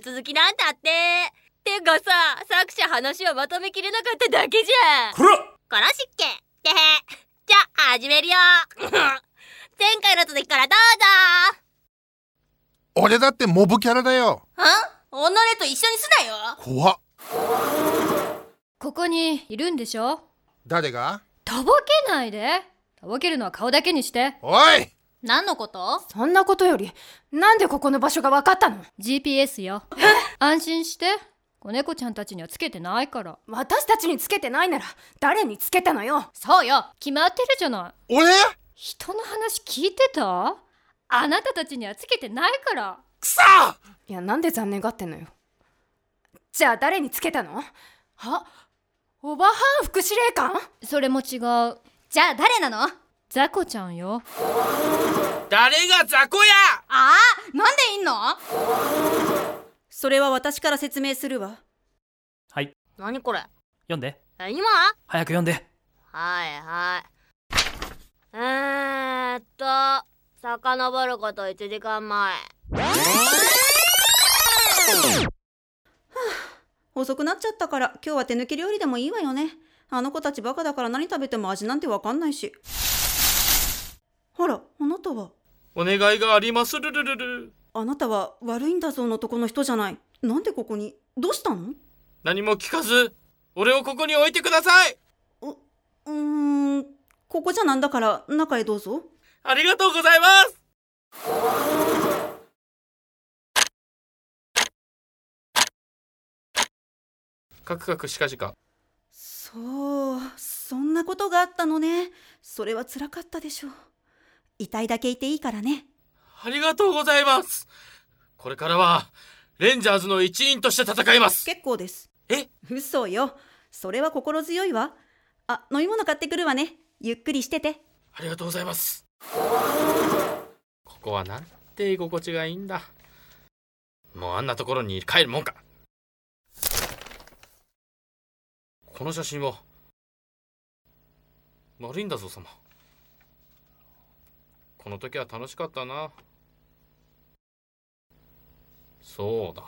回は前回の続きなんだって。てかさ、作者話をまとめきれなかっただけじゃん。こら殺しっけ。てへ。じゃあ、始めるよ。前回の続きからどうぞ。俺だってモブキャラだよは己と一緒にすなよ。怖っここにいるんでしょ？誰が？とぼけないでとぼけるのは顔だけにしておい何のこと？そんなことより、なんでここの場所が分かったの？GPS よ。安心して。子猫ちゃんたちにはつけてないから。私たちにつけてないなら、誰につけたのよ？そうよ。決まってるじゃない。俺？人の話聞いてた？あなたたちにはつけてないから。くさいや、なんで残念がってんのよ？じゃあ誰につけたの？あ、おばはん？副司令官？それも違う。じゃあ誰なの？あザコちゃんよ。誰が雑魚や？あなんでいんの？それは私から説明するわ。はい。何これ？読んで。え今？早く読んで。はいはい。えーっと、遡ること1時間前。遅くなっちゃったから今日は手抜き料理でもいいわよね。あの子たちバカだから何食べても味なんてわかんないしたは？お願いがあります。るるるる。あなたは悪いんだぞのとこの人じゃない。なんでここに？どうしたの？何も聞かず俺をここに置いてください。ううーん。ここじゃなんだから中へどうぞ。ありがとうございます。カクカクしかじか。そうそんなことがあったのね。それは辛かったでしょう痛いだけいていいからね。ありがとうございます。これからはレンジャーズの一員として戦います。結構です。え？嘘よ。それは心強いわ。あ飲み物買ってくるわね。ゆっくりしてて。ありがとうございます。ここはなんて居心地がいいんだ。もうあんなところに帰るもんか。この写真は悪いんだぞ様この時は楽しかったな。そうだ。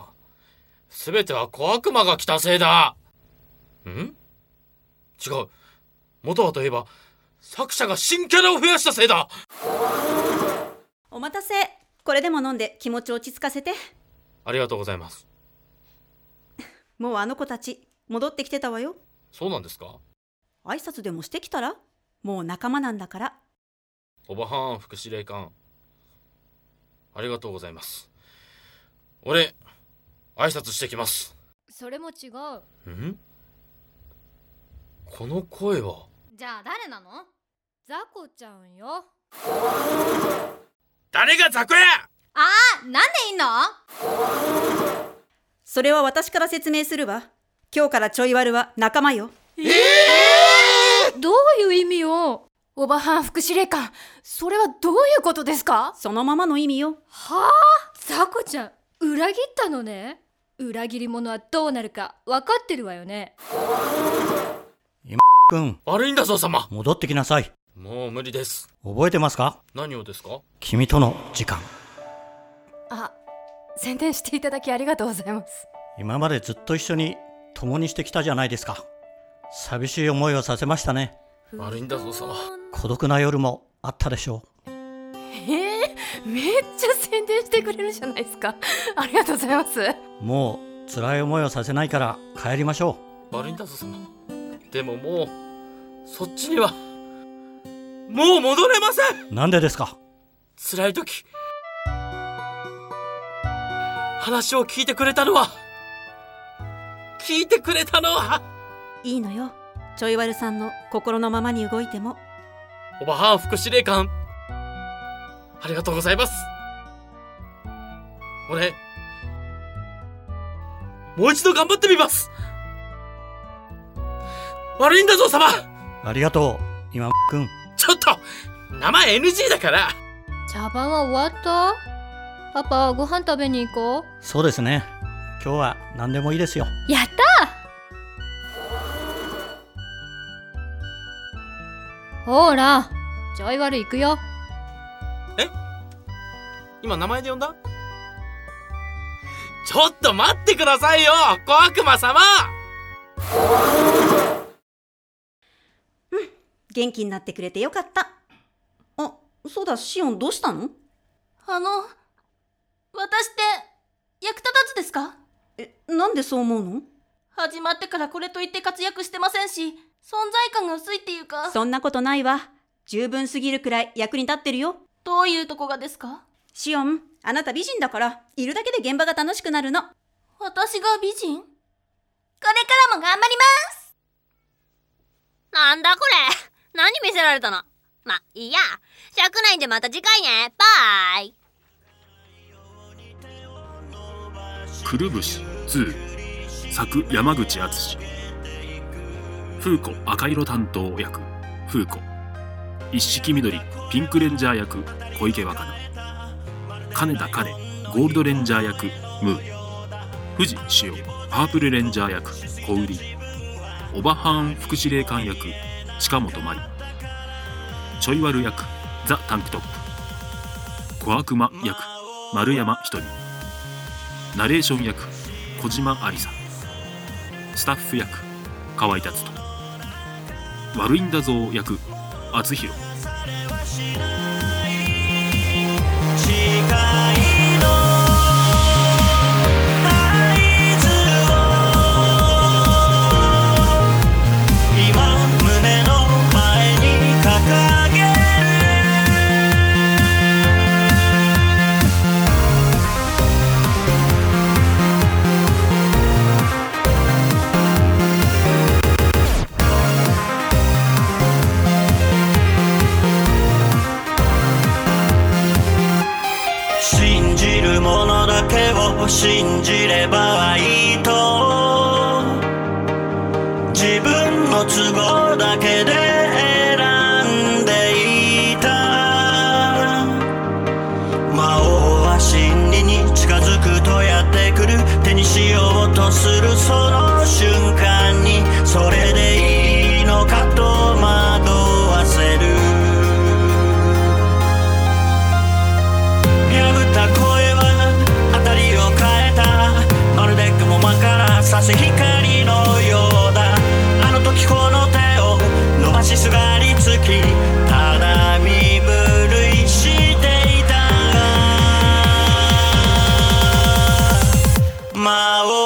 全ては小悪魔が来たせいだ。ん？違う。元はといえば作者が新キャラを増やしたせいだ。お待たせ。これでも飲んで気持ち落ち着かせて。ありがとうございます。もうあの子たち戻ってきてたわよ。そうなんですか？挨拶でもしてきたら？もう仲間なんだからおばはん副司令官。ありがとうございます。俺挨拶してきます。それも違う。ん？この声は？じゃあ誰なの？ザコちゃんよ。誰が雑魚や？ああなんでいんの？それは私から説明するわ。今日からちょい悪は仲間よ。どういう意味よ？おばはん副司令官。それはどういうことですか？そのままの意味よ。はあ？さこちゃん裏切ったのね？裏切り者はどうなるか分かってるわよね？くん悪いんだぞ様。戻ってきなさい。もう無理です。覚えてますか？何をですか？君との時間。あ宣伝していただきありがとうございます。今までずっと一緒に共にしてきたじゃないですか。寂しい思いをさせましたね悪いんだぞ様。孤独な夜もあったでしょえー、めっちゃ宣伝してくれるじゃないですか。ありがとうございます。うもう辛い思いをさせないから帰りましょ悪いんだぞ様。でももうそっちにはもう戻れません。うなんでですか？辛い時。話を聞いてくれたのは聞いてくれたのは。いいのよちょい悪さんの心のままに動いても。おばはん副司令官ありがとうございます。俺もう一度頑張ってみます。悪いんだぞ様。ありがとう今くん。ちょっと名前 NG だから。茶番は終わった？パパご飯食べに行こそうですね。今日は何でもいいですよ。うやったほらちょい悪行くよ。今名前で呼んだ？ちょっと待ってくださいよ小悪魔様。元気になってくれてよかった。あそうだシオンどうしたの？あの私って役立たずですか？えなんでそう思うの？始まってからこれといって活躍してませんし存在感が薄いっていうか。そんなことないわ。十分すぎるくらい役に立ってるよ。どういうとこがですか？シオンあなた美人だからいるだけで現場が楽しくなるの。私が美人？これからも頑張ります！なんだこれ？何見せられたの？ま、いいや。尺内でまた次回ね。バイ。くるぶし2作山口敦。風子赤色担当役。風子。一色緑ピンクレンジャー役。小池若菜。金田金ゴールドレンジャー役。ムー。藤潮パープルレンジャー役。小売オバハーン副司令官役。近本麻里。ちょい悪役。ザ・タンクトップ。小悪魔役。丸山ひとり。ナレーション役。小島ありさ。スタッフ役河合達人。悪いんだぞ役厚弘今信じるものだけを信じればいいと。自分の都合だけで選んでいた。魔王は真理に近づくとやってくる。手にしようとするその魔王